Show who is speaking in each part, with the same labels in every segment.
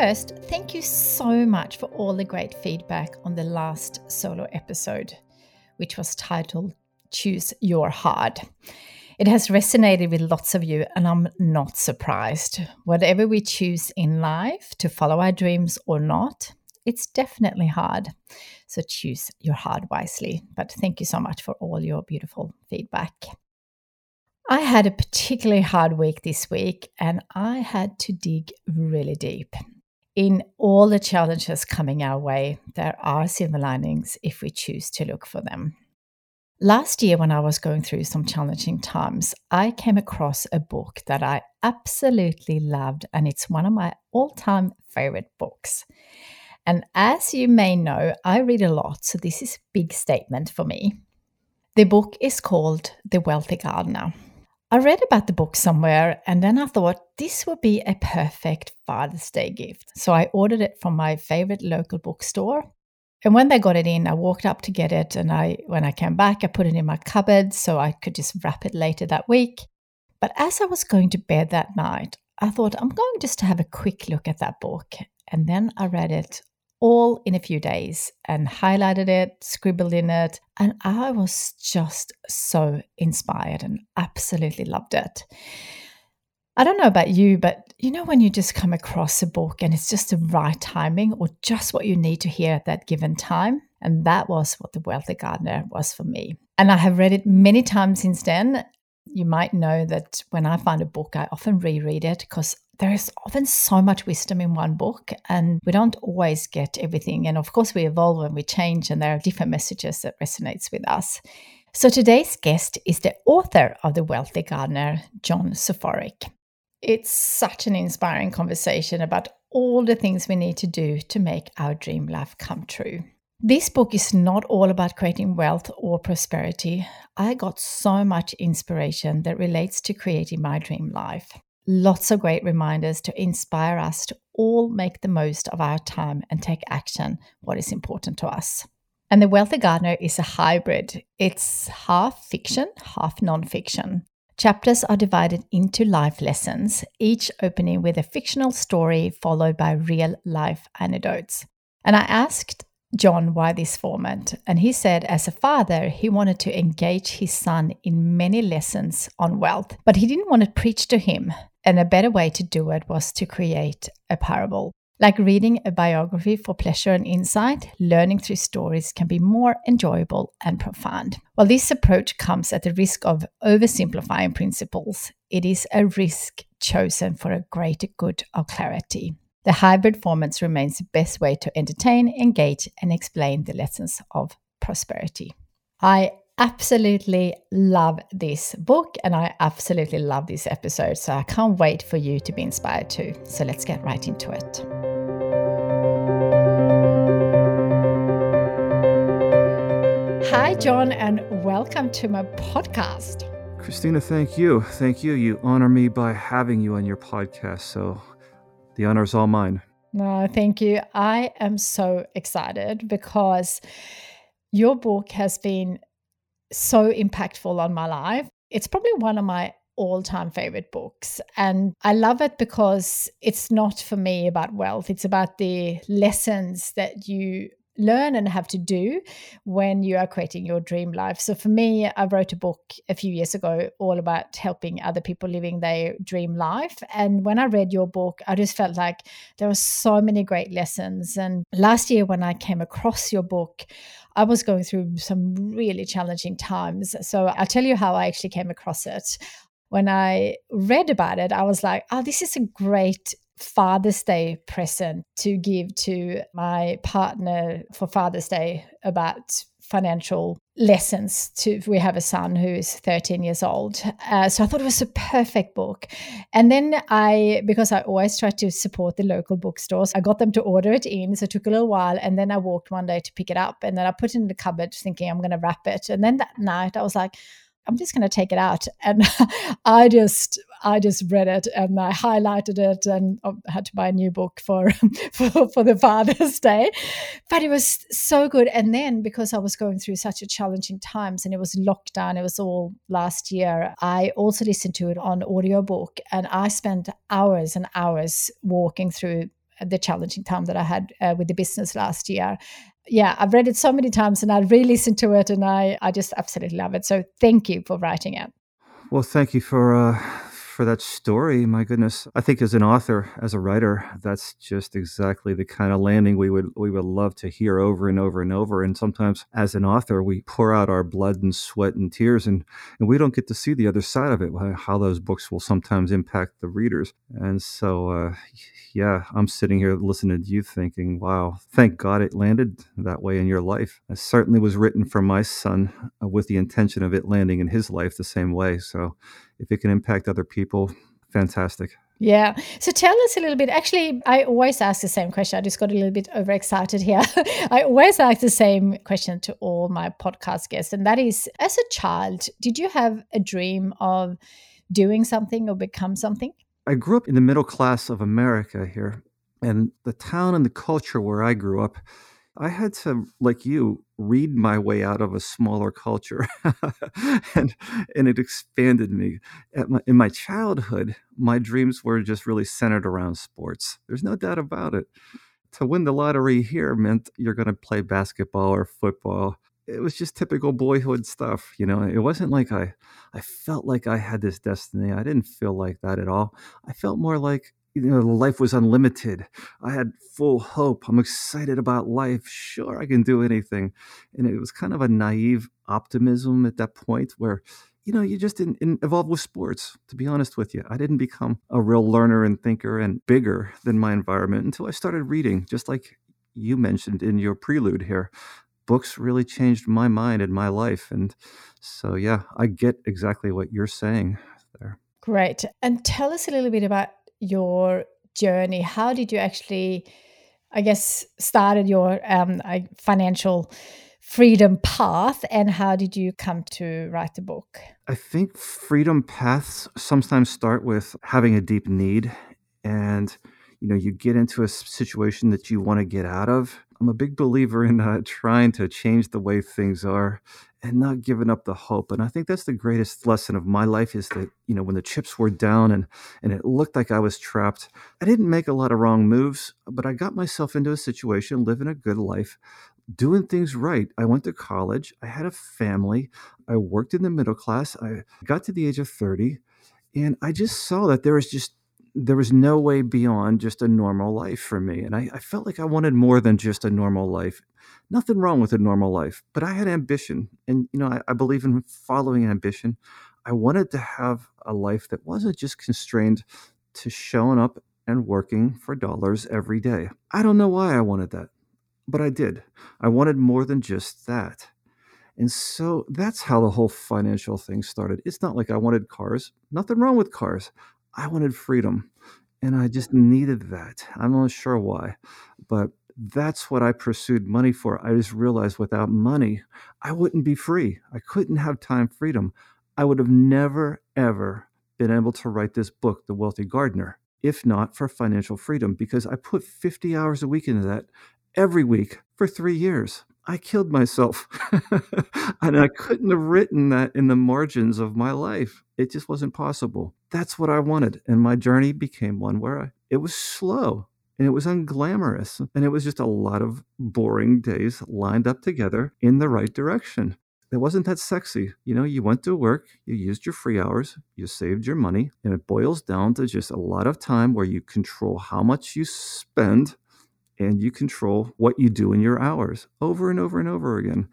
Speaker 1: First, thank you so much for all the great feedback on the last solo episode, which was titled Choose Your Hard. It has resonated with lots of you, and I'm not surprised. Whatever we choose in life, to follow our dreams or not, it's definitely hard. So choose your hard wisely. But thank you so much for all your beautiful feedback. I had a particularly hard week this week, and I had to dig really deep in all the challenges coming our way, there are silver linings if we choose to look for them. Last year, when I was going through some challenging times, I came across a book that I absolutely loved, and it's one of my all time favorite books. And as you may know, I read a lot, so this is a big statement for me. The book is called The Wealthy Gardener. I read about the book somewhere and then I thought this would be a perfect Father's Day gift. So I ordered it from my favorite local bookstore. And when they got it in, I walked up to get it and I when I came back, I put it in my cupboard so I could just wrap it later that week. But as I was going to bed that night, I thought I'm going just to have a quick look at that book. And then I read it all in a few days and highlighted it, scribbled in it. And I was just so inspired and absolutely loved it. I don't know about you, but you know, when you just come across a book and it's just the right timing or just what you need to hear at that given time. And that was what The Wealthy Gardener was for me. And I have read it many times since then. You might know that when I find a book, I often reread it because there is often so much wisdom in one book and we don't always get everything. And of course we evolve and we change and there are different messages that resonates with us. So today's guest is the author of the wealthy gardener john soforic it's such an inspiring conversation about all the things we need to do to make our dream life come true. This book is not all about creating wealth or prosperity. I got so much inspiration that relates to creating my dream life lots of great reminders to inspire us to all make the most of our time and take action what is important to us. And The Wealthy Gardener is a hybrid. It's half fiction, half non-fiction. Chapters are divided into life lessons, each opening with a fictional story followed by real life anecdotes. And I asked John why this format, and he said as a father, he wanted to engage his son in many lessons on wealth, but he didn't want to preach to him. And a better way to do it was to create a parable. Like reading a biography for pleasure and insight, learning through stories can be more enjoyable and profound. While this approach comes at the risk of oversimplifying principles, it is a risk chosen for a greater good of clarity. The hybrid formats remains the best way to entertain, engage, and explain the lessons of prosperity. I absolutely love this book and I absolutely love this episode. So I can't wait for you to be inspired too. So let's get right into it. Hi, John, and welcome to my podcast.
Speaker 2: Christina, thank you. Thank you. You honor me by having you on your podcast. So the honor is all mine.
Speaker 1: No, thank you. I am so excited because your book has been so impactful on my life. It's probably one of my all time favorite books. And I love it because it's not for me about wealth, it's about the lessons that you learn and have to do when you are creating your dream life. So for me, I wrote a book a few years ago all about helping other people living their dream life. And when I read your book, I just felt like there were so many great lessons. And last year, when I came across your book, I was going through some really challenging times. So I'll tell you how I actually came across it when I read about it, I was like, oh, this is a great Father's Day present to give to my partner for Father's Day about financial lessons to we have a son who is 13 years old. Uh, so i thought it was a perfect book. And then i because i always try to support the local bookstores i got them to order it in. So it took a little while and then i walked one day to pick it up and then i put it in the cupboard thinking i'm going to wrap it. And then that night i was like I'm just going to take it out. And I just, I just read it and I highlighted it and I had to buy a new book for, for, for the Father's Day. But it was so good. And then because I was going through such a challenging times and it was lockdown, it was all last year, I also listened to it on audiobook and I spent hours and hours walking through the challenging time that I had uh, with the business last year yeah, I've read it so many times and I re-listened to it and I, I just absolutely love it. So thank you for writing it.
Speaker 2: Well, thank you for uh, for that story. My goodness, I think as an author, as a writer, that's just exactly the kind of landing we would we would love to hear over and over and over. And sometimes, as an author, we pour out our blood and sweat and tears, and and we don't get to see the other side of it. How those books will sometimes impact the readers. And so, uh, yeah, I'm sitting here listening to you, thinking, "Wow, thank God it landed that way in your life." It certainly was written for my son uh, with the intention of it landing in his life the same way. So if it can impact other people, fantastic.
Speaker 1: Yeah. So tell us a little bit. Actually, I always ask the same question. I just got a little bit overexcited here. I always ask the same question to all my podcast guests. And that is as a child, did you have a dream of doing something or become something?
Speaker 2: I grew up in the middle class of America here. And the town and the culture where I grew up, I had to, like you, read my way out of a smaller culture, and and it expanded me. My, in my childhood, my dreams were just really centered around sports. There's no doubt about it. To win the lottery here meant you're going to play basketball or football. It was just typical boyhood stuff, you know. It wasn't like I, I felt like I had this destiny. I didn't feel like that at all. I felt more like you know, life was unlimited. I had full hope. I'm excited about life. Sure, I can do anything. And it was kind of a naive optimism at that point where, you know, you just didn't, didn't evolve with sports, to be honest with you. I didn't become a real learner and thinker and bigger than my environment until I started reading, just like you mentioned in your prelude here. Books really changed my mind and my life. And so, yeah, I get exactly what you're saying there.
Speaker 1: Great. And tell us a little bit about your journey? How did you actually, I guess, started your um, financial freedom path, and how did you come to write the book?
Speaker 2: I think freedom paths sometimes start with having a deep need, and you know, you get into a situation that you want to get out of. I'm a big believer in uh, trying to change the way things are and not giving up the hope. And I think that's the greatest lesson of my life is that, you know, when the chips were down and, and it looked like I was trapped, I didn't make a lot of wrong moves, but I got myself into a situation, living a good life, doing things right. I went to college, I had a family, I worked in the middle class, I got to the age of 30, and I just saw that there was just there was no way beyond just a normal life for me. And I, I, felt like I wanted more than just a normal life. Nothing wrong with a normal life, but I had ambition. And, you know, I, I believe in following ambition. I wanted to have a life that wasn't just constrained to showing up and working for dollars every day. I don't know why I wanted that, but I did. I wanted more than just that. And so that's how the whole financial thing started. It's not like I wanted cars. Nothing wrong with cars. I wanted freedom and I just mm. needed that. I'm not sure why, but that's what I pursued money for. I just realized without money, I wouldn't be free. I couldn't have time freedom. I would have never, ever been able to write this book, The Wealthy Gardener, if not for financial freedom, because I put 50 hours a week into that every week for three years. I killed myself. and I couldn't have written that in the margins of my life. It just wasn't possible. That's what I wanted. And my journey became one where I, it was slow and it was unglamorous. And it was just a lot of boring days lined up together in the right direction. It wasn't that sexy. You know, you went to work, you used your free hours, you saved your money, and it boils down to just a lot of time where you control how much you spend and you control what you do in your hours over and over and over again.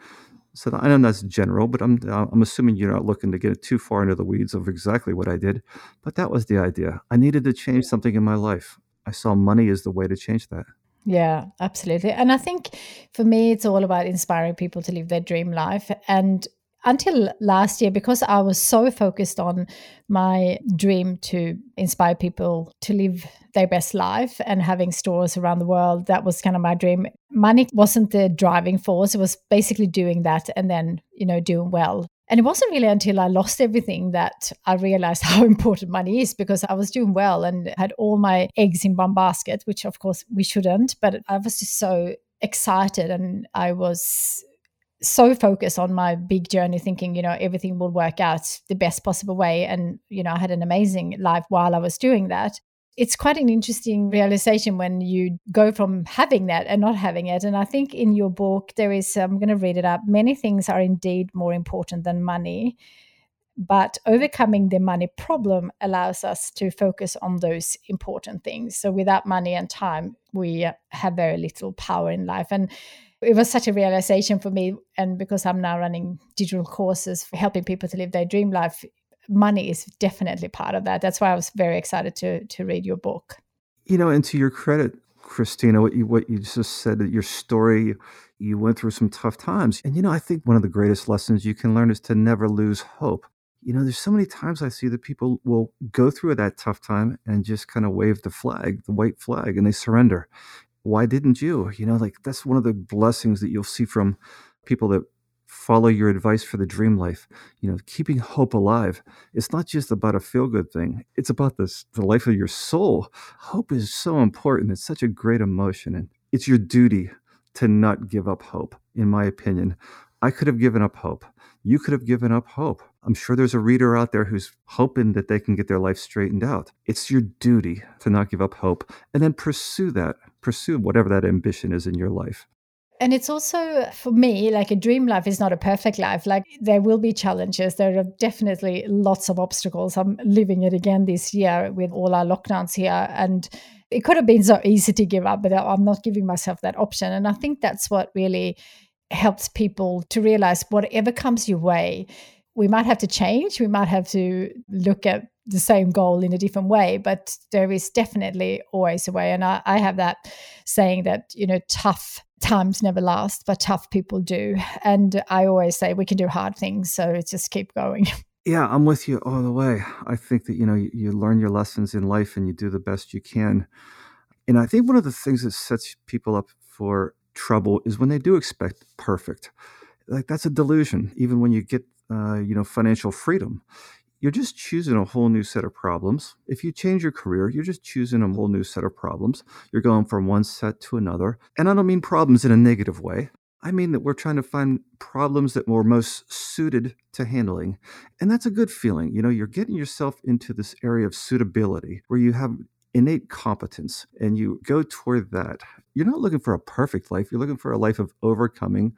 Speaker 2: So I know that's general, but I'm uh, I'm assuming you're not looking to get too far into the weeds of exactly what I did. But that was the idea. I needed to change something in my life. I saw money as the way to change that.
Speaker 1: Yeah, absolutely. And I think for me, it's all about inspiring people to live their dream life. And until last year, because I was so focused on my dream to inspire people to live their best life and having stores around the world, that was kind of my dream. Money wasn't the driving force. It was basically doing that and then, you know, doing well. And it wasn't really until I lost everything that I realized how important money is because I was doing well and had all my eggs in one basket, which of course we shouldn't. But I was just so excited and I was so focused on my big journey thinking you know everything will work out the best possible way. And you know i had an amazing life while i was doing that. It's quite an interesting realization when you go from having that and not having it. And i think in your book there is i'm going to read it up many things are indeed more important than money but overcoming the money problem allows us to focus on those important things. So without money and time we have very little power in life. And it was such a realization for me. And because I'm now running digital courses for helping people to live their dream life, money is definitely part of that. That's why I was very excited to to read your book.
Speaker 2: You know, and to your credit, Christina, what you what you just said that your story, you went through some tough times. And you know, I think one of the greatest lessons you can learn is to never lose hope. You know, there's so many times I see that people will go through that tough time and just kind of wave the flag, the white flag, and they surrender why didn't you? You know, like that's one of the blessings that you'll see from people that follow your advice for the dream life. You know, keeping hope alive. It's not just about a feel good thing, it's about this, the life of your soul. Hope is so important. It's such a great emotion. And it's your duty to not give up hope, in my opinion. I could have given up hope. You could have given up hope. I'm sure there's a reader out there who's hoping that they can get their life straightened out. It's your duty to not give up hope and then pursue that, pursue whatever that ambition is in your life.
Speaker 1: And it's also for me, like a dream life is not a perfect life. Like there will be challenges. There are definitely lots of obstacles. I'm living it again this year with all our lockdowns here. And it could have been so easy to give up, but I'm not giving myself that option. And I think that's what really helps people to realize whatever comes your way, we might have to change. We might have to look at the same goal in a different way, but there is definitely always a way. And I, I have that saying that, you know, tough times never last, but tough people do. And I always say we can do hard things. So just keep going.
Speaker 2: Yeah, I'm with you all the way. I think that, you know, you, you learn your lessons in life and you do the best you can. And I think one of the things that sets people up for trouble is when they do expect perfect. Like that's a delusion. Even when you get, uh, you know, financial freedom, you're just choosing a whole new set of problems. If you change your career, you're just choosing a whole new set of problems. You're going from one set to another. And I don't mean problems in a negative way. I mean that we're trying to find problems that we're most suited to handling. And that's a good feeling. You know, you're getting yourself into this area of suitability where you have innate competence and you go toward that, you're not looking for a perfect life. You're looking for a life of overcoming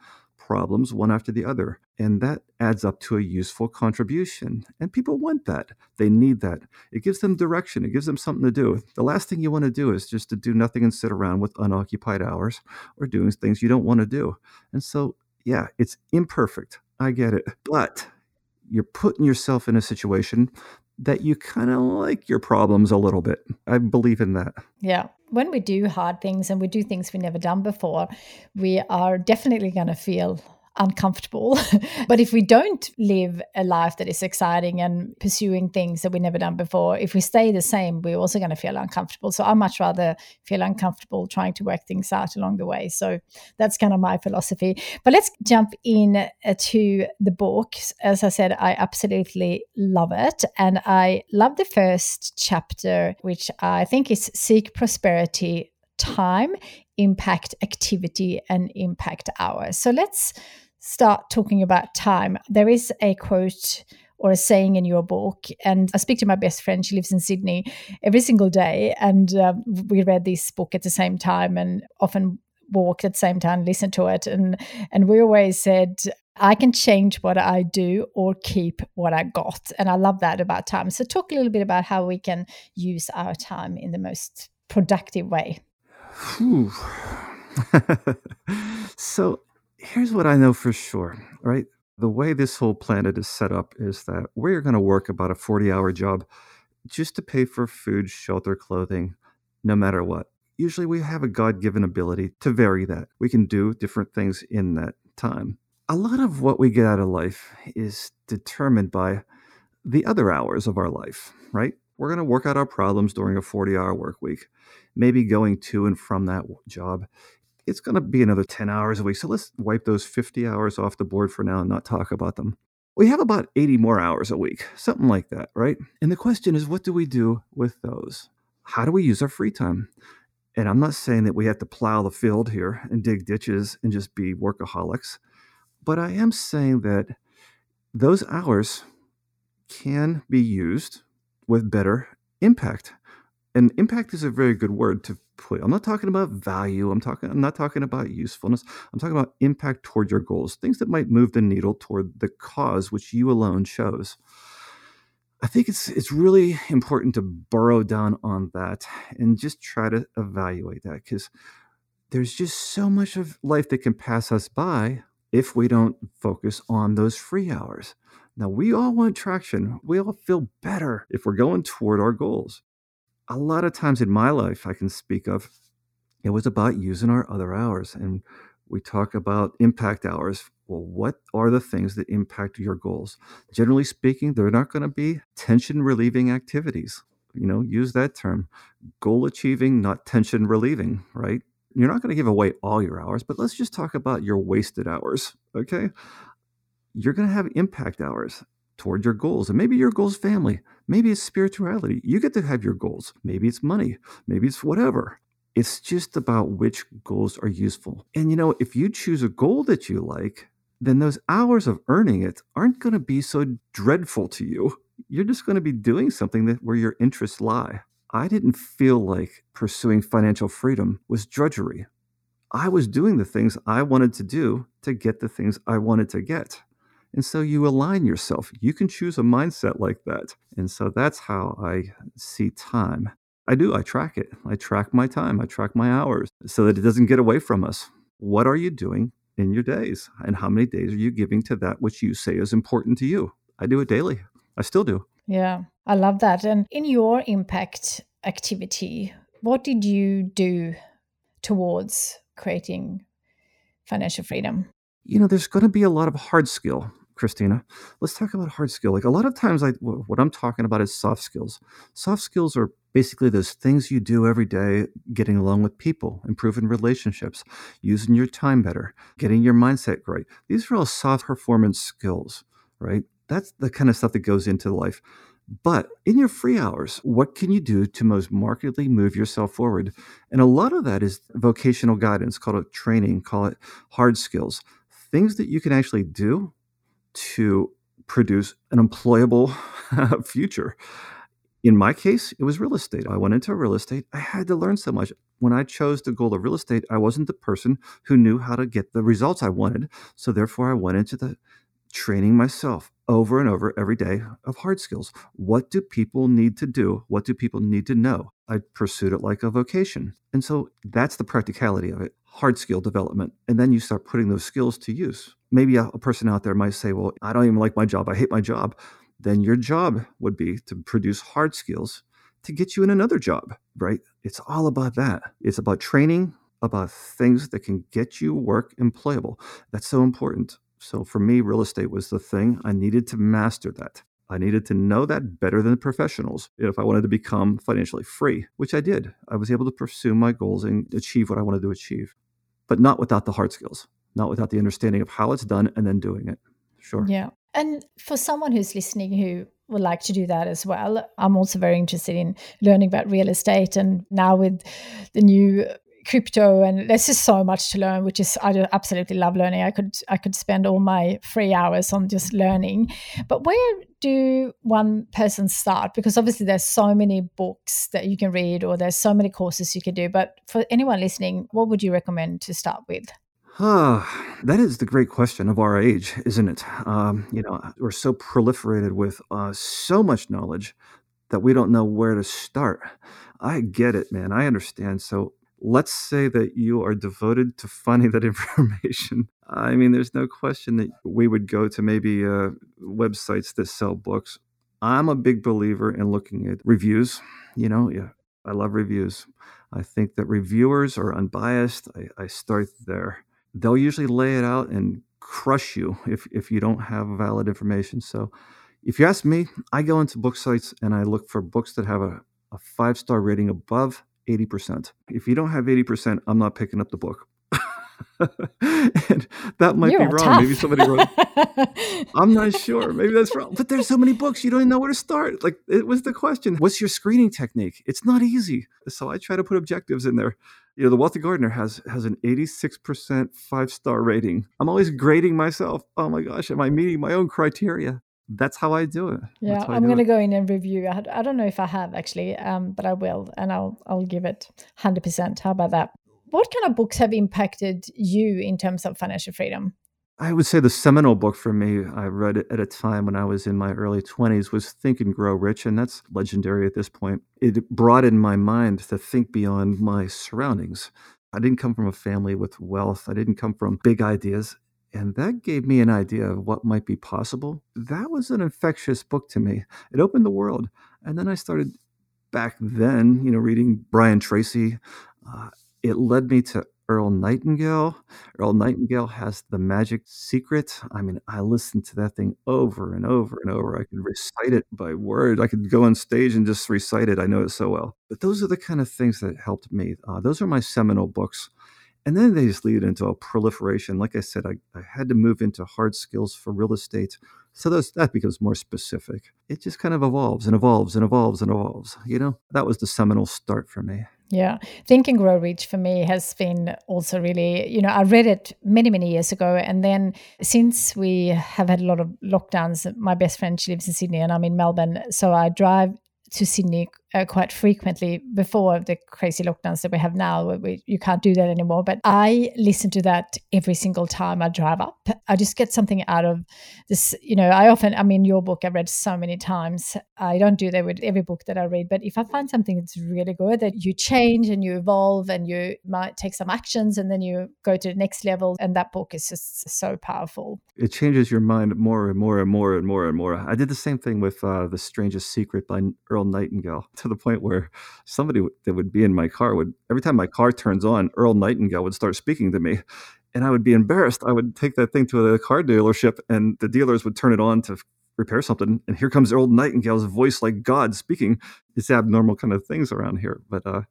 Speaker 2: problems one after the other. And that adds up to a useful contribution. And people want that. They need that. It gives them direction, it gives them something to do. The last thing you want to do is just to do nothing and sit around with unoccupied hours or doing things you don't want to do. And so, yeah, it's imperfect. I get it. But you're putting yourself in a situation that you kind of like your problems a little bit. I believe in that.
Speaker 1: Yeah. When we do hard things and we do things we've never done before, we are definitely going to feel uncomfortable. but if we don't live a life that is exciting and pursuing things that we've never done before, if we stay the same, we're also going to feel uncomfortable. So I much rather feel uncomfortable trying to work things out along the way. So that's kind of my philosophy. But let's jump in uh, to the book. As I said, I absolutely love it. And I love the first chapter, which I think is Seek Prosperity Time, Impact Activity, and Impact Hours. So let's start talking about time, there is a quote or a saying in your book. And I speak to my best friend, she lives in Sydney every single day. And uh, we read this book at the same time and often walked at the same time, listened to it. And, and we always said, I can change what I do or keep what I got. And I love that about time. So, talk a little bit about how we can use our time in the most productive way.
Speaker 2: so, here's what I know for sure, right? The way this whole planet is set up is that we're going to work about a 40 hour job just to pay for food, shelter, clothing, no matter what. Usually we have a God given ability to vary that. We can do different things in that time. A lot of what we get out of life is determined by the other hours of our life, right? We're going to work out our problems during a 40 hour work week, maybe going to and from that job it's going to be another 10 hours a week. So let's wipe those 50 hours off the board for now and not talk about them. We have about 80 more hours a week, something like that, right? And the question is, what do we do with those? How do we use our free time? And I'm not saying that we have to plow the field here and dig ditches and just be workaholics, but I am saying that those hours can be used with better impact. And impact is a very good word to put. I'm not talking about value. I'm talking. I'm not talking about usefulness. I'm talking about impact toward your goals, things that might move the needle toward the cause which you alone chose. I think it's it's really important to burrow down on that and just try to evaluate that because there's just so much of life that can pass us by if we don't focus on those free hours. Now, we all want traction. We all feel better if we're going toward our goals a lot of times in my life I can speak of, it was about using our other hours. And we talk about impact hours. Well, what are the things that impact your goals? Generally speaking, they're not going to be tension relieving activities. You know, use that term goal achieving, not tension relieving, right? You're not going to give away all your hours, but let's just talk about your wasted hours, okay? You're going to have impact hours toward your goals. And maybe your goals family, maybe it's spirituality. You get to have your goals. Maybe it's money, maybe it's whatever. It's just about which goals are useful. And you know, if you choose a goal that you like, then those hours of earning it aren't going to be so dreadful to you. You're just going to be doing something that where your interests lie. I didn't feel like pursuing financial freedom was drudgery. I was doing the things I wanted to do to get the things I wanted to get. And so you align yourself. You can choose a mindset like that. And so that's how I see time. I do. I track it. I track my time. I track my hours so that it doesn't get away from us. What are you doing in your days? And how many days are you giving to that which you say is important to you? I do it daily. I still do.
Speaker 1: Yeah, I love that. And in your impact activity, what did you do towards creating financial freedom?
Speaker 2: You know, there's going to be a lot of hard skill Christina, let's talk about hard skill. Like a lot of times, I what I'm talking about is soft skills. Soft skills are basically those things you do every day, getting along with people, improving relationships, using your time better, getting your mindset right. These are all soft performance skills, right? That's the kind of stuff that goes into life. But in your free hours, what can you do to most markedly move yourself forward? And a lot of that is vocational guidance, call it training, call it hard skills, things that you can actually do to produce an employable future. In my case, it was real estate. I went into real estate. I had to learn so much. When I chose to go to real estate, I wasn't the person who knew how to get the results I wanted. So therefore, I went into the training myself over and over every day of hard skills. What do people need to do? What do people need to know? I pursued it like a vocation. And so that's the practicality of it hard skill development. And then you start putting those skills to use. Maybe a, a, person out there might say, Well, I don't even like my job. I hate my job. Then your job would be to produce hard skills to get you in another job, right? It's all about that. It's about training, about things that can get you work employable. That's so important. So for me, real estate was the thing. I needed to master that. I needed to know that better than professionals if I wanted to become financially free, which I did. I was able to pursue my goals and achieve what I wanted to achieve, but not without the hard skills, not without the understanding of how it's done and then doing it. Sure.
Speaker 1: Yeah. And for someone who's listening who would like to do that as well, I'm also very interested in learning about real estate. And now with the new crypto and there's just so much to learn which is i absolutely love learning i could i could spend all my free hours on just learning but where do one person start because obviously there's so many books that you can read or there's so many courses you can do but for anyone listening what would you recommend to start with
Speaker 2: Ah, that is the great question of our age, isn't it? Um, you know, we're so proliferated with uh, so much knowledge that we don't know where to start. I get it, man. I understand. So let's say that you are devoted to finding that information. I mean, there's no question that we would go to maybe uh, websites that sell books. I'm a big believer in looking at reviews. You know, yeah, I love reviews. I think that reviewers are unbiased. I, I start there. They'll usually lay it out and crush you if, if you don't have valid information. So, if you ask me, I go into book sites and I look for books that have a, a five star rating above 80%. If you don't have 80%, I'm not picking up the book. and that might
Speaker 1: you
Speaker 2: be wrong.
Speaker 1: Tough.
Speaker 2: Maybe somebody wrote. I'm not sure. Maybe that's wrong. But there's so many books you don't even know where to start. Like it was the question: What's your screening technique? It's not easy. So I try to put objectives in there. You know, the Wealthy Gardener has has an 86% five star rating. I'm always grading myself. Oh my gosh, am I meeting my own criteria? That's how I do it.
Speaker 1: Yeah, I'm going to go in and review. I, I, don't know if I have actually, um, but I will, and I'll I'll give it hundred percent. How about that? What kind of books have impacted you in terms of financial freedom?
Speaker 2: I would say the seminal book for me, I read it at a time when I was in my early 20s, was Think and Grow Rich, and that's legendary at this point. It broadened my mind to think beyond my surroundings. I didn't come from a family with wealth. I didn't come from big ideas. And that gave me an idea of what might be possible. That was an infectious book to me. It opened the world. And then I started back then, you know, reading Brian Tracy. Uh, it led me to Earl Nightingale. Earl Nightingale has the magic secret. I mean, I listened to that thing over and over and over. I could recite it by word. I could go on stage and just recite it. I know it so well. But those are the kind of things that helped me. Uh, those are my seminal books and then they just lead into a proliferation. Like I said, I, I had to move into hard skills for real estate. So those, that becomes more specific. It just kind of evolves and evolves and evolves and evolves. You know, that was the seminal start for me.
Speaker 1: Yeah. Think and Grow Rich for me has been also really, you know, I read it many, many years ago. And then since we have had a lot of lockdowns, my best friend, she lives in Sydney and I'm in Melbourne. So I drive to Sydney uh, quite frequently before the crazy lockdowns that we have now. We, you can't do that anymore. But I listen to that every single time I drive up. I just get something out of this. You know, I often, I mean, your book I read so many times. I don't do that with every book that I read. But if I find something that's really good, that you change and you evolve and you might take some actions and then you go to the next level. And that book is just so powerful.
Speaker 2: It changes your mind more and more and more and more and more. I did the same thing with uh, The Strangest Secret by Earl Nightingale to the point where somebody that would be in my car would every time my car turns on, Earl Nightingale would start speaking to me. And I would be embarrassed. I would take that thing to a car dealership and the dealers would turn it on to repair something. And here comes Earl Nightingale's voice like God speaking. It's abnormal kind of things around here. But uh,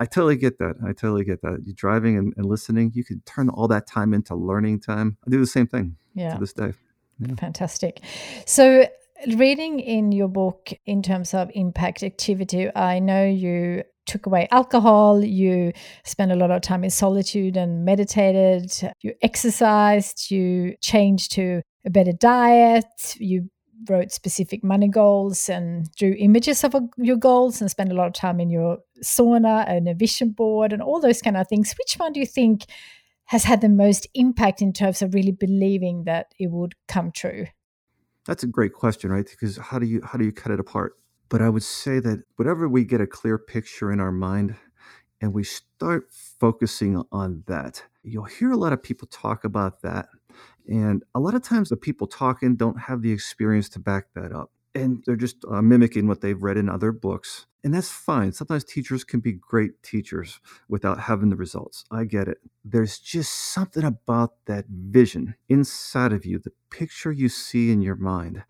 Speaker 2: I totally get that. I totally get that. You driving and, and, listening, you could turn all that time into learning time. I do the same thing yeah. to this day.
Speaker 1: Yeah. Fantastic. So reading in your book in terms of impact activity, I know you took away alcohol, you spent a lot of time in solitude and meditated, you exercised, you changed to a better diet, you wrote specific money goals and drew images of your goals and spent a lot of time in your sauna and a vision board and all those kind of things. Which one do you think has had the most impact in terms of really believing that it would come true?
Speaker 2: That's a great question, right? Because how do you how do you cut it apart? But I would say that whatever we get a clear picture in our mind and we start focusing on that, you'll hear a lot of people talk about that. And a lot of times the people talking don't have the experience to back that up. And they're just uh, mimicking what they've read in other books. And that's fine. Sometimes teachers can be great teachers without having the results. I get it. There's just something about that vision inside of you, the picture you see in your mind.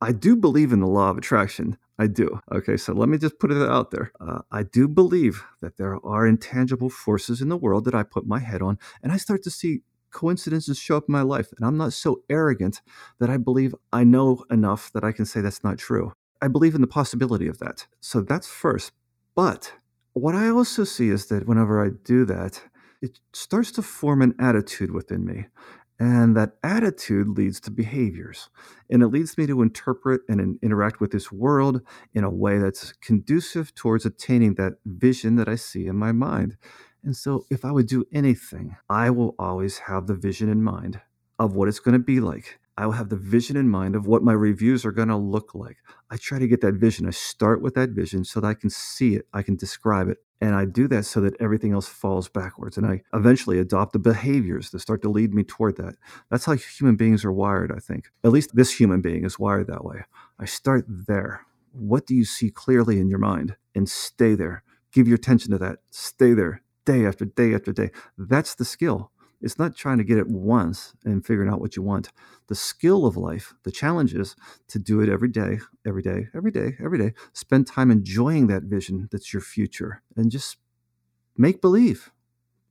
Speaker 2: I do believe in the law of attraction. I do. Okay, so let me just put it out there. Uh, I do believe that there are intangible forces in the world that I put my head on, and I start to see coincidences show up in my life. And I'm not so arrogant that I believe I know enough that I can say that's not true. I believe in the possibility of that. So that's first. But what I also see is that whenever I do that, it starts to form an attitude within me. And that attitude leads to behaviors. And it leads me to interpret and interact with this world in a way that's conducive towards attaining that vision that I see in my mind. And so, if I would do anything, I will always have the vision in mind of what it's going to be like. I will have the vision in mind of what my reviews are going to look like. I try to get that vision. I start with that vision so that I can see it, I can describe it. And I do that so that everything else falls backwards. And I eventually adopt the behaviors that start to lead me toward that. That's how human beings are wired, I think. At least this human being is wired that way. I start there. What do you see clearly in your mind? And stay there. Give your attention to that. Stay there day after day after day. That's the skill. It's not trying to get it once and figuring out what you want. The skill of life, the challenge is to do it every day, every day, every day, every day. Spend time enjoying that vision that's your future and just make believe.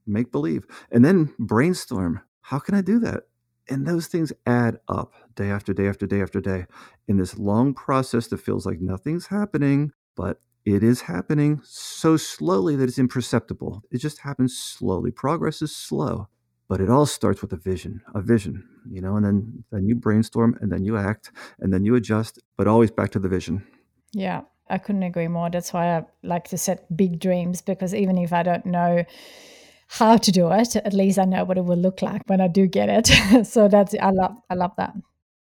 Speaker 2: Make believe. And then brainstorm. How can I do that? And those things add up day after day after day after day in this long process that feels like nothing's happening, but it is happening so slowly that it's imperceptible. It just happens slowly. Progress is slow, but it all starts with a vision, a vision, you know, and then then you brainstorm and then you act and then you adjust, but always back to the vision.
Speaker 1: Yeah, I couldn't agree more. That's why I like to set big dreams because even if I don't know how to do it, at least I know what it will look like when I do get it. so that's I love I love that.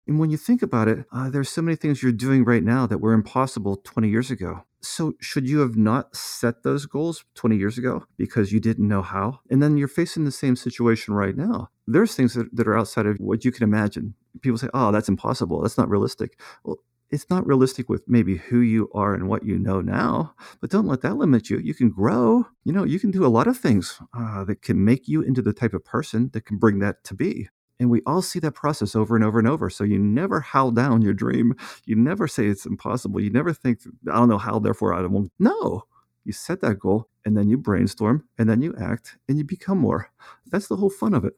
Speaker 2: And when you think about it, uh, there's so many things you're doing right now that were impossible 20 years ago. So, should you have not set those goals 20 years ago because you didn't know how? And then you're facing the same situation right now. There's things that, that are outside of what you can imagine. People say, oh, that's impossible. That's not realistic. Well, it's not realistic with maybe who you are and what you know now, but don't let that limit you. You can grow. You know, you can do a lot of things uh, that can make you into the type of person that can bring that to be. And we all see that process over and over and over. So you never howl down your dream. You never say it's impossible. You never think, I don't know how, therefore I won't. No, you set that goal and then you brainstorm and then you act and you become more. That's the whole fun of it.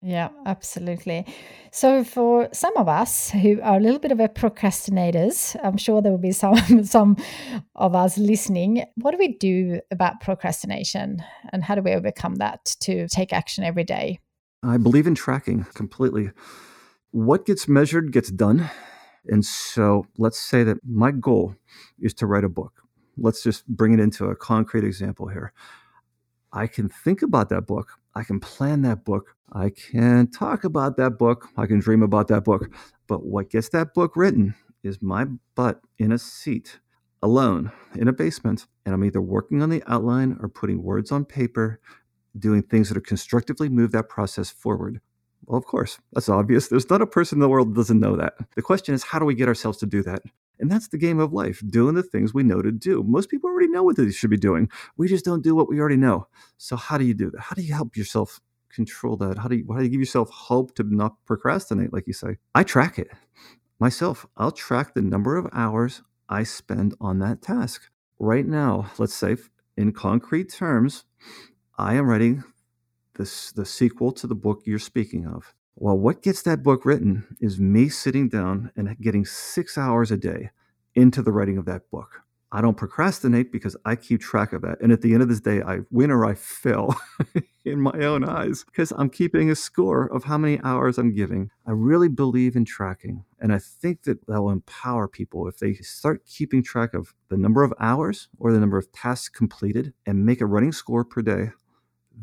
Speaker 1: Yeah, absolutely. So for some of us who are a little bit of a procrastinators, I'm sure there will be some some of us listening. What do we do about procrastination and how do we overcome that to take action every day?
Speaker 2: I believe in tracking completely. What gets measured gets done. And so let's say that my goal is to write a book. Let's just bring it into a concrete example here. I can think about that book. I can plan that book. I can talk about that book. I can dream about that book. But what gets that book written is my butt in a seat alone in a basement. And I'm either working on the outline or putting words on paper doing things that are constructively move that process forward? Well, of course, that's obvious. There's not a person in the world that doesn't know that. The question is, how do we get ourselves to do that? And that's the game of life, doing the things we know to do. Most people already know what they should be doing. We just don't do what we already know. So, how do you do that? How do you help yourself control that? How do you, how do you give yourself hope to not procrastinate, like you say? I track it myself. I'll track the number of hours I spend on that task. Right now, let's say in concrete terms, I am writing this the sequel to the book you're speaking of. Well, what gets that book written is me sitting down and getting six hours a day into the writing of that book. I don't procrastinate because I keep track of that. And at the end of this day, I win or I fail in my own eyes because I'm keeping a score of how many hours I'm giving. I really believe in tracking. And I think that that will empower people if they start keeping track of the number of hours or the number of tasks completed and make a running score per day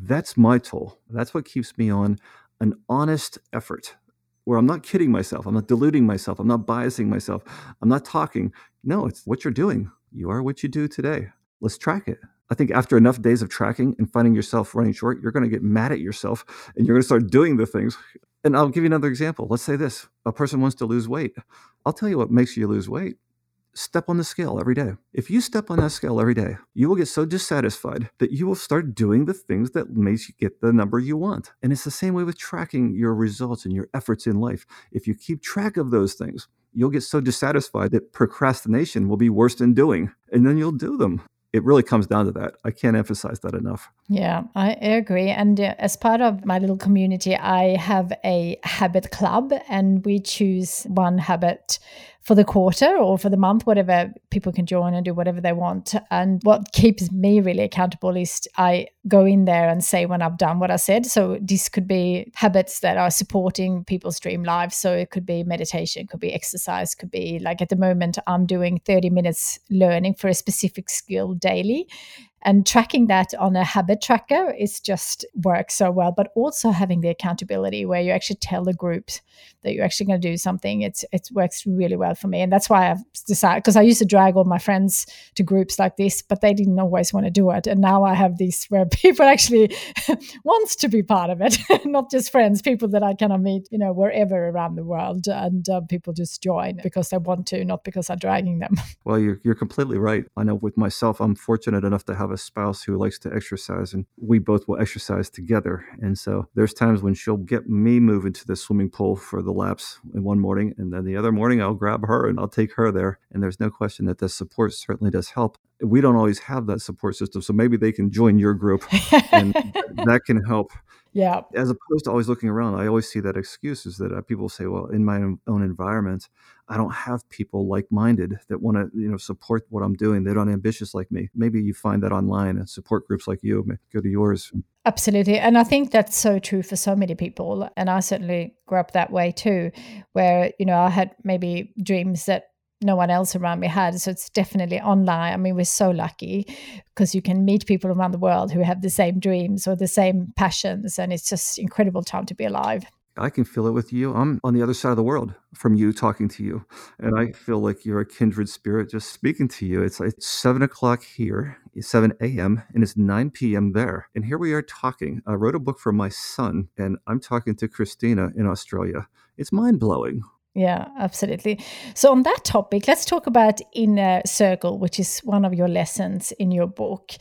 Speaker 2: that's my tool. That's what keeps me on an honest effort where I'm not kidding myself. I'm not deluding myself. I'm not biasing myself. I'm not talking. No, it's what you're doing. You are what you do today. Let's track it. I think after enough days of tracking and finding yourself running short, you're going to get mad at yourself and you're going to start doing the things. And I'll give you another example. Let's say this a person wants to lose weight. I'll tell you what makes you lose weight step on the scale every day. If you step on that scale every day, you will get so dissatisfied that you will start doing the things that makes you get the number you want. And it's the same way with tracking your results and your efforts in life. If you keep track of those things, you'll get so dissatisfied that procrastination will be worse than doing, and then you'll do them it really comes down to that. I can't emphasize that enough.
Speaker 1: Yeah, I agree. And uh, as part of my little community, I have a habit club, and we choose one habit for the quarter or for the month, whatever people can join and do whatever they want. And what keeps me really accountable is I go in there and say when I've done what I said. So this could be habits that are supporting people's dream lives. So it could be meditation, could be exercise, could be like at the moment I'm doing 30 minutes learning for a specific skill daily and tracking that on a habit tracker is just works so well but also having the accountability where you actually tell the group that you're actually going to do something it's it works really well for me. And that's why i've decided because i used to drag all my friends to groups like this but they didn't always want to do it. And now i have this where people actually wants to be part of it not just friends people that i kind of meet you know wherever around the world and uh, people just join because they want to not because i'm dragging them.
Speaker 2: Well you're, you're completely right. I know with myself i'm fortunate enough to have a spouse who likes to exercise, and we both will exercise together. And so there's times when she'll get me moving to the swimming pool for the laps in one morning, and then the other morning I'll grab her and I'll take her there. And there's no question that the support certainly does help. We don't always have that support system, so maybe they can join your group, and that can help.
Speaker 1: Yeah.
Speaker 2: As opposed to always looking around, I always see that excuse is that uh, people say, well, in my own environment, I don't have people like-minded that want to, you know, support what I'm doing. They're not ambitious like me. Maybe you find that online and support groups like you. Go to yours.
Speaker 1: Absolutely. And I think that's so true for so many people. And I certainly grew up that way too, where, you know, I had maybe dreams that no one else around me had. So it's definitely online. I mean, we're so lucky because you can meet people around the world who have the same dreams or the same passions. And it's just incredible time to be alive.
Speaker 2: I can feel it with you. I'm on the other side of the world from you talking to you. And I feel like you're a kindred spirit just speaking to you. It's, it's 7 o'clock here, 7 a.m., and it's 9 p.m. there. And here we are talking. I wrote a book for my son, and I'm talking to Kristina in Australia. It's mind blowing.
Speaker 1: Yeah, absolutely. So, on that topic, let's talk about Inner Circle, which is one of your lessons in your book.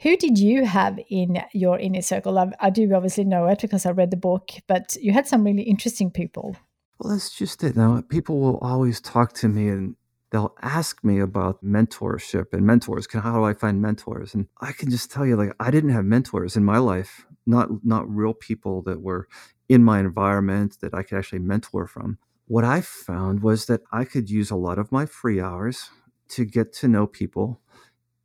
Speaker 1: Who did you have in your inner circle? I, I, do obviously know it because I read the book, but you had some really interesting people.
Speaker 2: Well, that's just it. Now, people will always talk to me and they'll ask me about mentorship and mentors. Can, how do I find mentors? And I can just tell you, like, I didn't have mentors in my life, not not real people that were in my environment that I could actually mentor from. What I found was that I could use a lot of my free hours to get to know people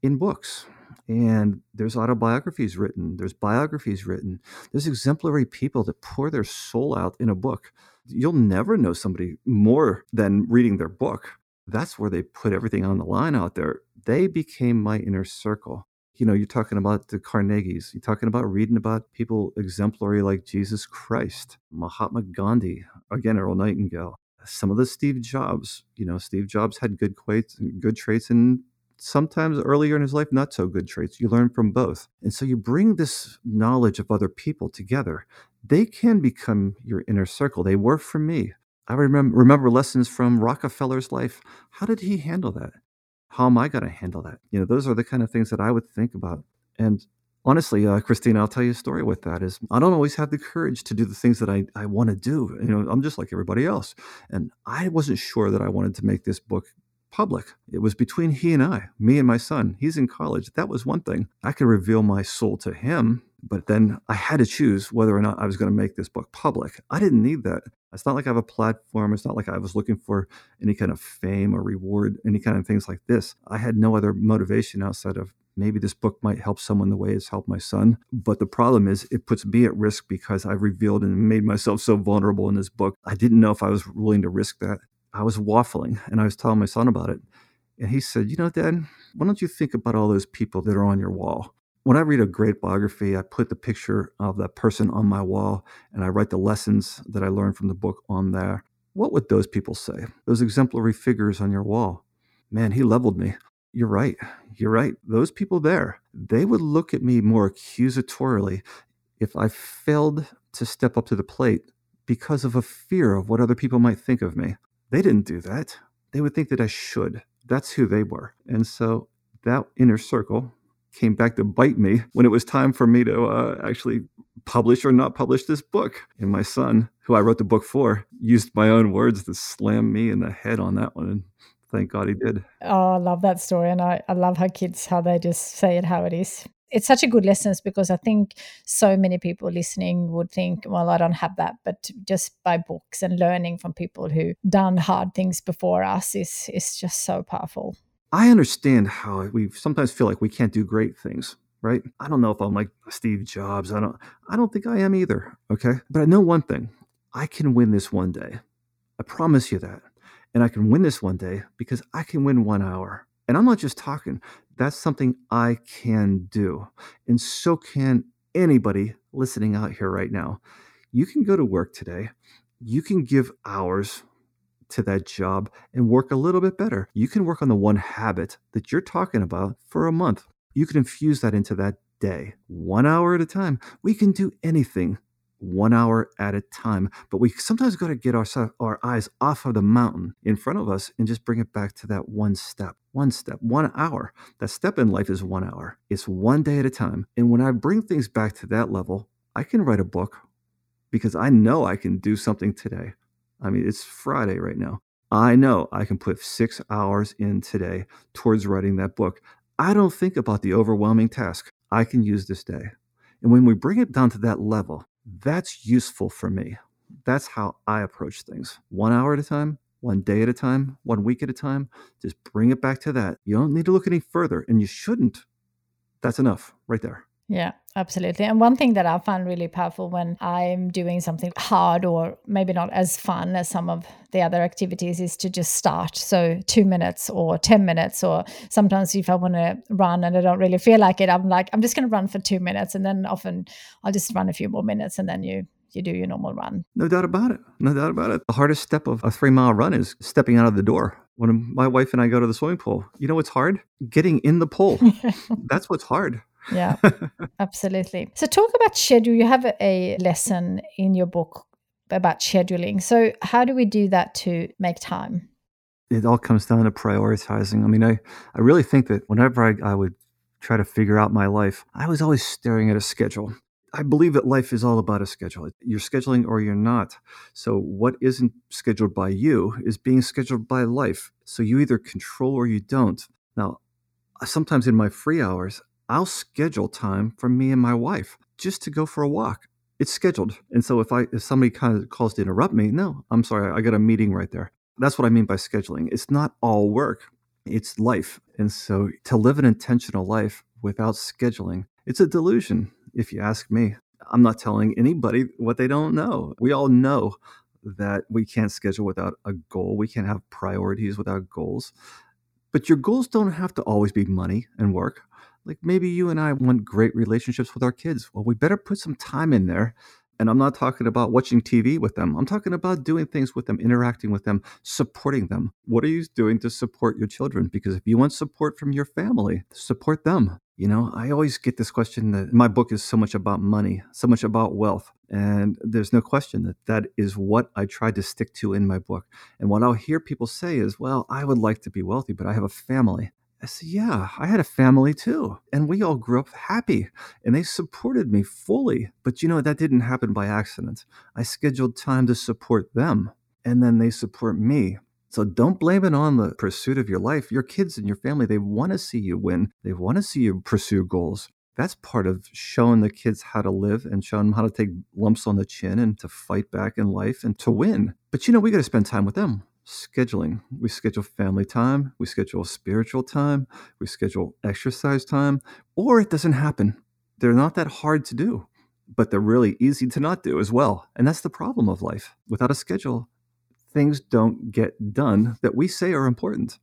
Speaker 2: in books and there's autobiographies written there's biographies written there's exemplary people that pour their soul out in a book. You'll never know somebody more than reading their book. That's where they put everything on the line out there. They became my inner circle. You know you're talking about the carnegies you're talking about reading about people exemplary like jesus christ mahatma gandhi again earl nightingale some of the steve jobs. You know steve jobs had good traits good traits and sometimes earlier in his life, not so good traits. You learn from both. And so you bring this knowledge of other people together. They can become your inner circle. They were for me. I remember, remember lessons from Rockefeller's life. How did he handle that? How am I going to handle that? You know, those are the kind of things that I would think about. And honestly, uh, Christine, I'll tell you a story with that is I don't always have the courage to do the things that I, I want to do. You know, I'm just like everybody else. And I wasn't sure that I wanted to make this book public. It was between he and I, me and my son. He's in college. That was one thing. I could reveal my soul to him, but then I had to choose whether or not I was going to make this book public. I didn't need that. It's not like I have a platform. It's not like I was looking for any kind of fame or reward, any kind of things like this. I had no other motivation outside of maybe this book might help someone the way it's helped my son. But the problem is, it puts me at risk because I revealed and made myself so vulnerable in this book. I didn't know if I was willing to risk that. I was waffling and I was telling my son about it. And he said, You know, Dad, why don't you think about all those people that are on your wall? When I read a great biography, I put the picture of that person on my wall and I write the lessons that I learned from the book on there. What would those people say? Those exemplary figures on your wall. Man, he leveled me. You're right. You're right. Those people there, they would look at me more accusatorily if I failed to step up to the plate because of a fear of what other people might think of me. They didn't do that. They would think that I should. That's who they were. And so that inner circle came back to bite me when it was time for me to uh, actually publish or not publish this book. And my son, who I wrote the book for, used my own words to slam me in the head on that one. And thank God he did.
Speaker 1: Oh, I love that story. And I, I love how kids, how they just say it how it is. It's such a good lesson because I think so many people listening would think, well, I don't have that. But just by books and learning from people who done hard things before us is, is just so powerful.
Speaker 2: I understand how we sometimes feel like we can't do great things, right? I don't know if I'm like Steve Jobs. I don't I don't think I am either, okay? But I know one thing. I can win this one day. I promise you that. And I can win this one day because I can win 1 hour. And I'm not just talking. That's something I can do. And so can anybody listening out here right now. You can go to work today. You can give hours to that job and work a little bit better. You can work on the one habit that you're talking about for a month. You can infuse that into that day, one hour at a time. We can do anything one hour at a time, but we sometimes got to get our, our eyes off of the mountain in front of us and just bring it back to that one step, one step, one hour. That step in life is one hour. It's one day at a time. And when I bring things back to that level, I can write a book because I know I can do something today. I mean, it's Friday right now. I know I can put six hours in today towards writing that book. I don't think about the overwhelming task I can use this day. And when we bring it down to that level, that's useful for me. That's how I approach things. One hour at a time, one day at a time, one week at a time. Just bring it back to that. You don't need to look any further, and you shouldn't. That's enough right there.
Speaker 1: Yeah, absolutely. And one thing that I find really powerful when I'm doing something hard or maybe not as fun as some of the other activities is to just start. So, two minutes or 10 minutes, or sometimes if I want to run and I don't really feel like it, I'm like, I'm just going to run for two minutes. And then often I'll just run a few more minutes and then you you do your normal run.
Speaker 2: No doubt about it. No doubt about it. The hardest step of a three mile run is stepping out of the door. When my wife and I go to the swimming pool, you know what's hard? Getting in the pool. That's what's hard
Speaker 1: yeah, absolutely. So, talk about schedule. You have a lesson in your book about scheduling. So, how do we do that to make time?
Speaker 2: It all comes down to prioritizing. I mean, I, I really think that whenever I, I would try to figure out my life, I was always staring at a schedule. I believe that life is all about a schedule. You're scheduling or you're not. So, what isn't scheduled by you is being scheduled by life. So, you either control or you don't. Now, sometimes in my free hours, I'll schedule time for me and my wife just to go for a walk. It's scheduled. And so if I if somebody kind of calls to interrupt me, no, I'm sorry, I got a meeting right there. That's what I mean by scheduling. It's not all work. It's life. And so to live an intentional life without scheduling, it's a delusion if you ask me. I'm not telling anybody what they don't know. We all know that we can't schedule without a goal. We can't have priorities without goals. But your goals don't have to always be money and work. Like maybe you and I want great relationships with our kids. Well, we better put some time in there. And I'm not talking about watching TV with them. I'm talking about doing things with them, interacting with them, supporting them. What are you doing to support your children? Because if you want support from your family, support them. You know, I always get this question that my book is so much about money, so much about wealth. And there's no question that that is what I tried to stick to in my book. And what I'll hear people say is, well, I would like to be wealthy, but I have a family. Uh, I said, Yeah, I had a family too. And we all grew up happy and they supported me fully. But you know, that didn't happen by accident. I scheduled time to support them and then they support me. So don't blame it on the pursuit of your life. Your kids and your family, they want to see you win, they want to see you pursue goals. That's part of showing the kids how to live and showing them how to take lumps on the chin and to fight back in life and to win. But you know, we got to spend time with them scheduling. We schedule family time, we schedule spiritual time, we schedule exercise time, or it doesn't happen. They're not that hard to do, but they're really easy to not do as well. And that's the problem of life. Without a schedule, things don't get done that we say are important.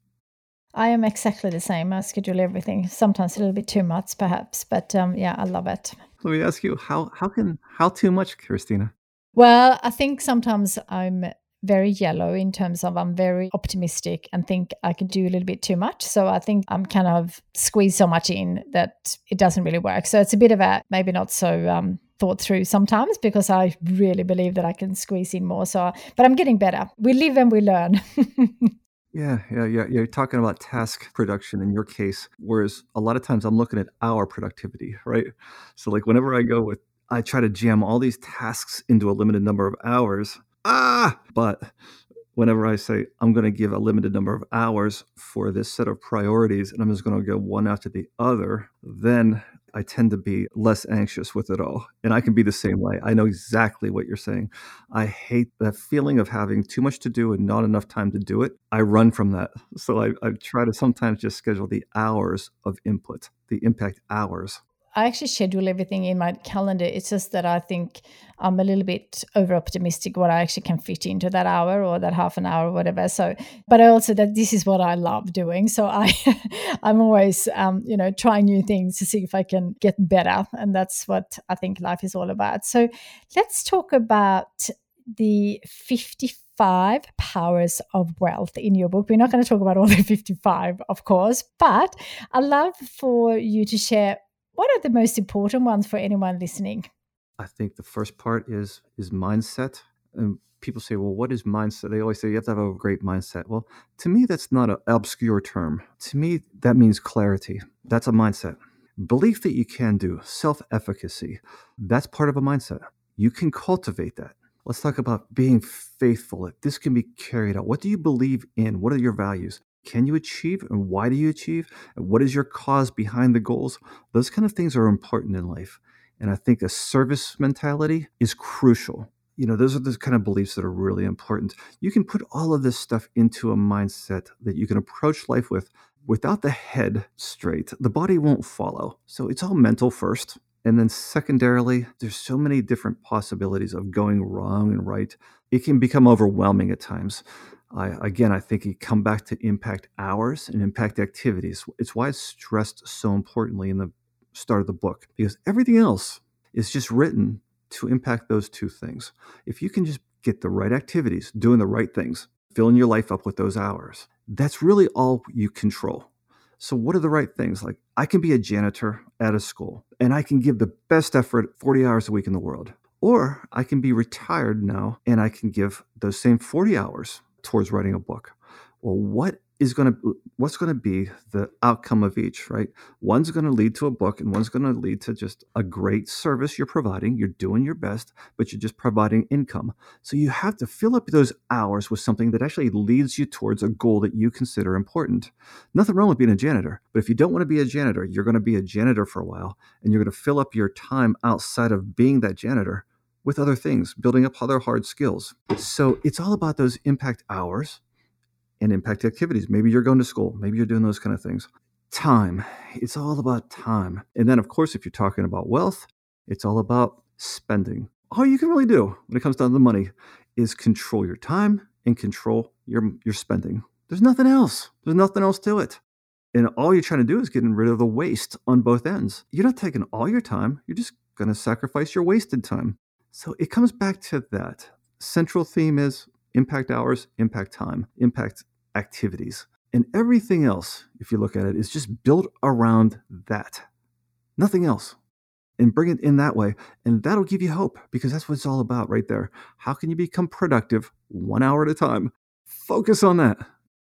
Speaker 1: I am exactly the same. I schedule everything. Sometimes a little bit too much, perhaps, but um, yeah, I love it.
Speaker 2: Let me ask you how how can how too much, Kristina?
Speaker 1: Well, I think sometimes I'm very yellow in terms of I'm very optimistic and think I can do a little bit too much. So I think I'm kind of squeezed so much in that it doesn't really work. So it's a bit of a maybe not so um, thought through sometimes because I really believe that I can squeeze in more. So, but I'm getting better. We live and we learn.
Speaker 2: Yeah, yeah, yeah. You're talking about task production in your case, whereas a lot of times I'm looking at our productivity, right? So, like, whenever I go with, I try to jam all these tasks into a limited number of hours. Ah, but whenever I say I'm going to give a limited number of hours for this set of priorities and I'm just going to go one after the other, then I tend to be less anxious with it all. And I can be the same way. I know exactly what you're saying. I hate that feeling of having too much to do and not enough time to do it. I run from that. So I, I try to sometimes just schedule the hours of input, the impact hours.
Speaker 1: I actually schedule everything in my calendar. It's just that I think I'm a little bit over optimistic what I actually can fit into that hour or that half an hour or whatever. So, but I also that this is what I love doing. So I, I'm always, um, you know, trying new things to see if I can get better, and that's what I think life is all about. So, let's talk about the 55 powers of wealth in your book. We're not going to talk about all the 55, of course, but I'd love for you to share what are the most important ones for anyone listening?
Speaker 2: I think the first part is is mindset. And people say, well, what is mindset? They always say you have to have a great mindset. Well, to me, that's not an obscure term. To me, that means clarity. That's a mindset. Belief that you can do, self efficacy, that's part of a mindset. You can cultivate that. Let's talk about being faithful. This can be carried out. What do you believe in? What are your values? Can you achieve and why do you achieve? And what is your cause behind the goals? Those kind of things are important in life. And i think a service mentality is crucial. You know those are the kind of beliefs that are really important. You can put all of this stuff into a mindset that you can approach life with without the head straight. The body won't follow. So it's all mental first. And then secondarily there's so many different possibilities of going wrong and right. It can become overwhelming at times I, again, I think you come back to impact hours and impact activities. It's why it's stressed so importantly in the start of the book because everything else is just written to impact those two things. If you can just get the right activities, doing the right things, filling your life up with those hours, that's really all you control. So, what are the right things? Like, I can be a janitor at a school and I can give the best effort 40 hours a week in the world. Or I can be retired now and I can give those same 40 hours towards writing a book. Well, what is going to what's going to be the outcome of each, right? One's going to lead to a book and one's going to lead to just a great service you're providing. You're doing your best, but you're just providing income. So you have to fill up those hours with something that actually leads you towards a goal that you consider important. Nothing wrong with being a janitor, but if you don't want to be a janitor, you're going to be a janitor for a while and you're going to fill up your time outside of being that janitor with other things, building up other hard skills. So it's all about those impact hours and impact activities. Maybe you're going to school, maybe you're doing those kind of things. Time, it's all about time. And then, of course, if you're talking about wealth, it's all about spending. All you can really do when it comes down to the money is control your time and control your, your spending. There's nothing else. There's nothing else to it. And all you're trying to do is getting rid of the waste on both ends. You're not taking all your time, you're just going to sacrifice your wasted time. So it comes back to that. Central theme is impact hours, impact time, impact activities. And everything else, if you look at it, is just built around that. Nothing else. And bring it in that way. And that'll give you hope because that's what it's all about right there. How can you become productive one hour at a time? Focus on that.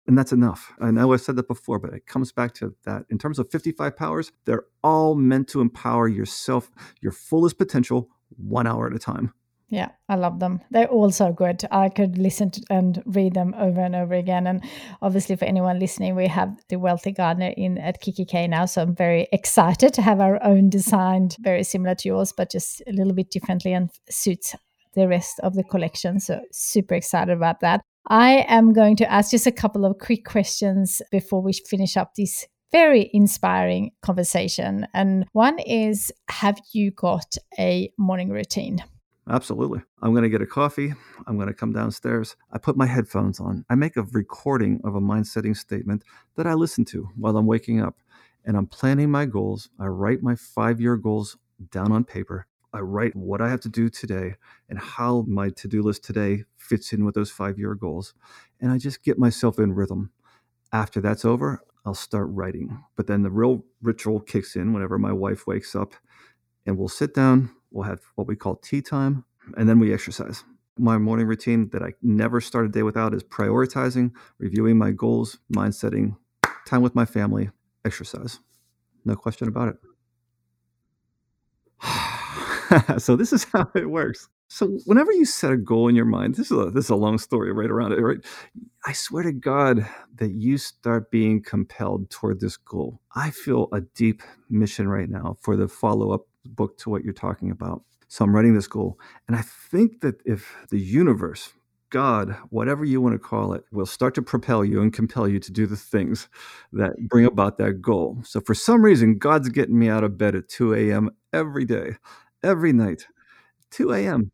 Speaker 2: And that's enough. I know I've said that before, but it comes back to that. In terms of 55 powers, they're all meant to empower yourself, your fullest potential, one hour at a time.
Speaker 1: Yeah, I love them. They're all so good. I could listen to and read them over and over again. And obviously, for anyone listening, we have the Wealthy Gardener in at kikki.K now. So I'm very excited to have our own designed, very similar to yours, but just a little bit differently and suits the rest of the collection. So super excited about that. I am going to ask just a couple of quick questions before we finish up this very inspiring conversation. And one is Have you got a morning routine?
Speaker 2: Absolutely. I'm going to get a coffee. I'm going to come downstairs. I put my headphones on. I make a recording of a mind setting statement that I listen to while I'm waking up. And I'm planning my goals. I write my five year goals down on paper. I write what I have to do today and how my to do list today fits in with those five year goals. And I just get myself in rhythm. After that's over, I'll start writing. But then the real ritual kicks in whenever my wife wakes up and we'll sit down, we'll have what we call tea time, and then we exercise. My morning routine that I never start a day without is prioritizing, reviewing my goals, mind setting, time with my family, exercise. No question about it. so this is how it works. So whenever you set a goal in your mind, this is a, this is a long story right around it, right? I swear to God that you start being compelled toward this goal. I feel a deep mission right now for the follow up book to what you're talking about. So I'm writing this goal, and I think that if the universe, God, whatever you want to call it, will start to propel you and compel you to do the things that bring about that goal. So for some reason, God's getting me out of bed at 2 a.m. every day, every night. 2 a.m.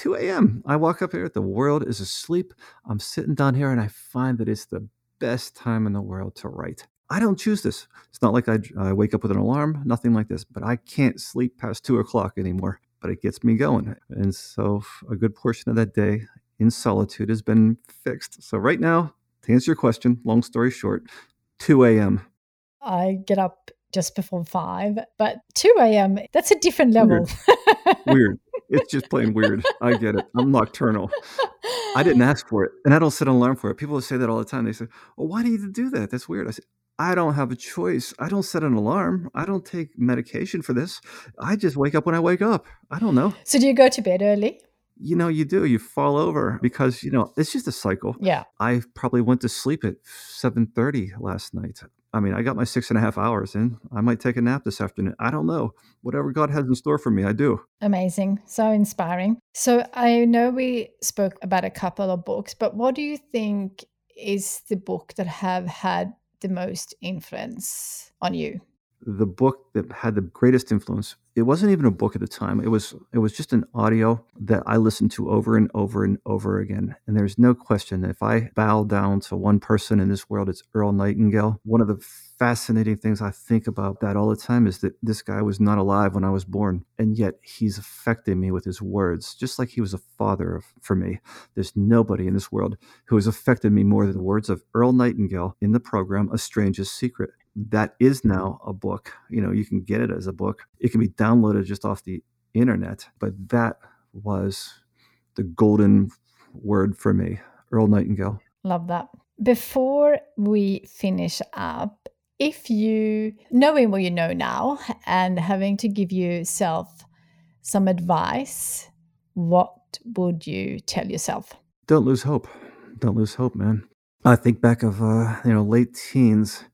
Speaker 2: 2 a.m. I walk up here, the world is asleep. I'm sitting down here and I find that it's the best time in the world to write. I don't choose this. It's not like I, I wake up with an alarm, nothing like this, but I can't sleep past two o'clock anymore. But it gets me going. And so a good portion of that day in solitude has been fixed. So right now, to answer your question, long story short, 2 a.m.
Speaker 1: I get up just before five, but 2 a.m., that's a different level.
Speaker 2: Weird. It's just plain weird. I get it. I'm nocturnal. I didn't ask for it, and I don't set an alarm for it. People say that all the time. They say, "Well, why do you do that? That's weird." I say, "I don't have a choice. I don't set an alarm. I don't take medication for this. I just wake up when I wake up. I don't know."
Speaker 1: So do you go to bed early?
Speaker 2: You know, you do. You fall over because you know it's just a cycle.
Speaker 1: Yeah.
Speaker 2: I probably went to sleep at seven thirty last night. I mean, I got my six and a half hours in. I might take a nap this afternoon. I don't know. Whatever God has in store for me, I do.
Speaker 1: Amazing. So inspiring. So I know we spoke about a couple of books, but what do you think is the book that have had the most influence on you?
Speaker 2: The book that had the greatest influence it wasn't even a book at the time. It was it was just an audio that i listened to over and over and over again. And there's no question that if i bow down to one person in this world it's earl nightingale. One of the fascinating things i think about that all the time is that this guy was not alive when i was born and yet he's affected me with his words just like he was a father of, for me. There's nobody in this world who has affected me more than the words of earl nightingale in the program a Strangest Secret that is now a book. You know, you can get it as a book. It can be downloaded just off the internet, but that was the golden word for me, Earl Nightingale.
Speaker 1: Love that. Before we finish up, if you, knowing what you know now and having to give yourself some advice, what would you tell yourself?
Speaker 2: Don't lose hope. Don't lose hope, man. I think back of uh, you know late teens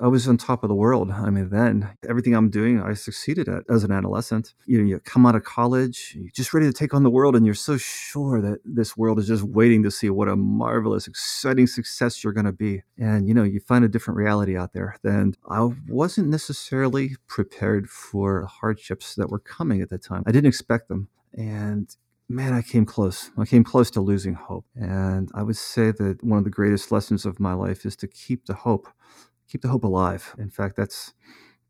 Speaker 2: I was on top of the world. I mean, then everything I'm doing, I succeeded at as an adolescent. You know, you come out of college, you're just ready to take on the world, and you're so sure that this world is just waiting to see what a marvelous, exciting success you're going to be. And, you know, you find a different reality out there. Then I wasn't necessarily prepared for the hardships that were coming at the time. I didn't expect them. And man, I came close. I came close to losing hope. And I would say that one of the greatest lessons of my life is to keep the hope keep the hope alive. In fact, that's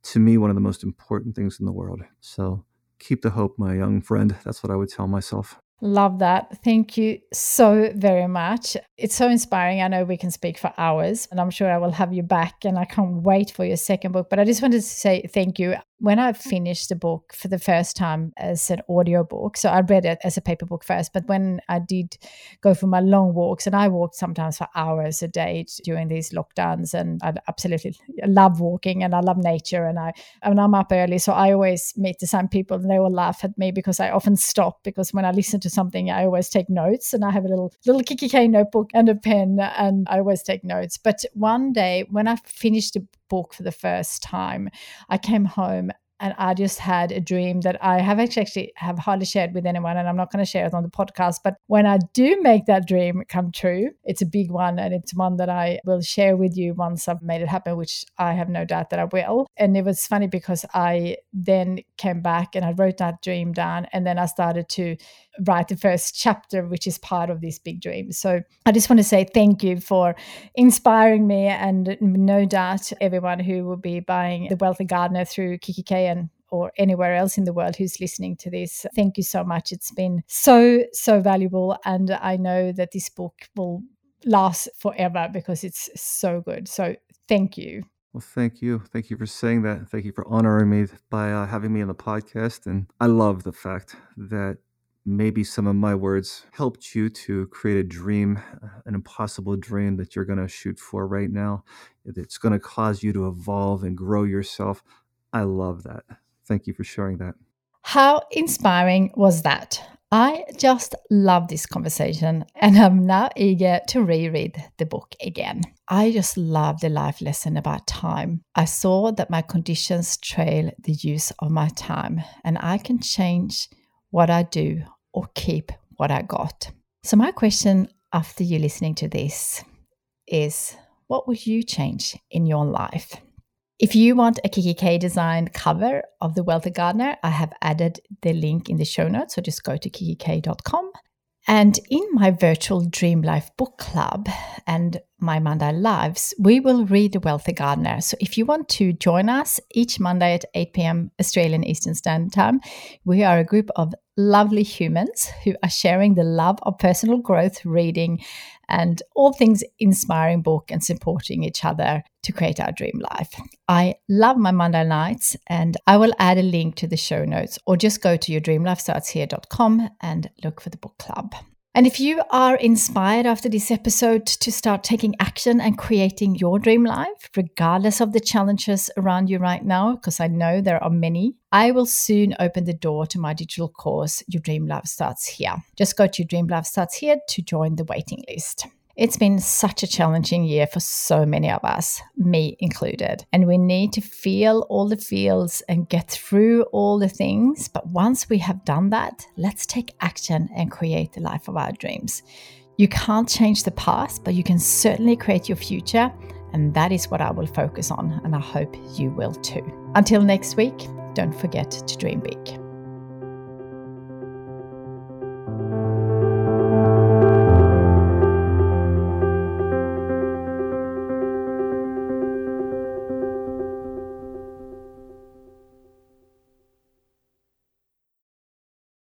Speaker 2: to me one of the most important things in the world. So keep the hope, my young friend. That's what I would tell myself.
Speaker 1: Love that. Thank you so very much. It's so inspiring. I know we can speak for hours, and I'm sure I will have you back. And I can't wait for your second book. But I just wanted to say thank you when I mm. finished the book for the first time as an audio book, so I read it as a paper book first, but when I did go for my long walks, and I walked sometimes for hours a day during these lockdowns, and I absolutely love walking and I love nature, and I and I'm up early, so I always meet the same people, and they will laugh at me because I often stop because when I listen to something, I always take notes, and I have a little little Kikki K notebook and a pen, and I always take notes. But one day when I finished the book for the first time, I came home and I just had a dream that I have actually, actually have hardly shared with anyone, and I'm not going to share it on the podcast. But when I do make that dream come true, it's a big one, and it's one that I will share with you once I've made it happen, which I have no doubt that I will. And it was funny because I then came back and I wrote that dream down, and then I started to write the first chapter, which is part of this big dream. So I just want to say thank you for inspiring me, and no doubt everyone who will be buying The Wealthy Gardener through Kikki K and or anywhere else in the world who's listening to this. Thank you so much. It's been so, so valuable. And I know that this book will last forever because it's so good. So thank you.
Speaker 2: Well, thank you. Thank you for saying that. Thank you for honoring me by uh, having me on the podcast. And I love the fact that maybe some of my words helped you to create a dream, an impossible dream that you're going to shoot for right now. It's going to cause you to evolve and grow yourself. I love that. Thank you for sharing that.
Speaker 1: How inspiring was that? I just love this conversation and I'm now eager to reread the book again. I just love the life lesson about time. I saw that my conditions trail the use of my time and I can change what I do or keep what I got. So, my question after you listening to this is what would you change in your life? If you want a Kikki K designed cover of The Wealthy Gardener, I have added the link in the show notes. So just go to kikkik.com. And in my virtual Dream Life book club and my Monday Lives, we will read The Wealthy Gardener. So if you want to join us each Monday at 8 p.m. Australian Eastern Standard Time, we are a group of lovely humans who are sharing the love of personal growth, reading, and all things inspiring book and supporting each other to create our dream life. I love my Monday nights and I will add a link to the show notes or just go to yourdreamlifestartshere.com and look for the book club. And if you are inspired after this episode to start taking action and creating your dream life, regardless of the challenges around you right now, because I know there are many, I will soon open the door to my digital course, Your Dream Life Starts Here. Just go to Your Dream Life Starts Here to join the waiting list. It's been such a challenging year for so many of us, me included. And we need to feel all the feels and get through all the things. But once we have done that, let's take action and create the life of our dreams. You can't change the past, but you can certainly create your future. And that is what I will focus on. And I hope you will too. Until next week, don't forget to dream big.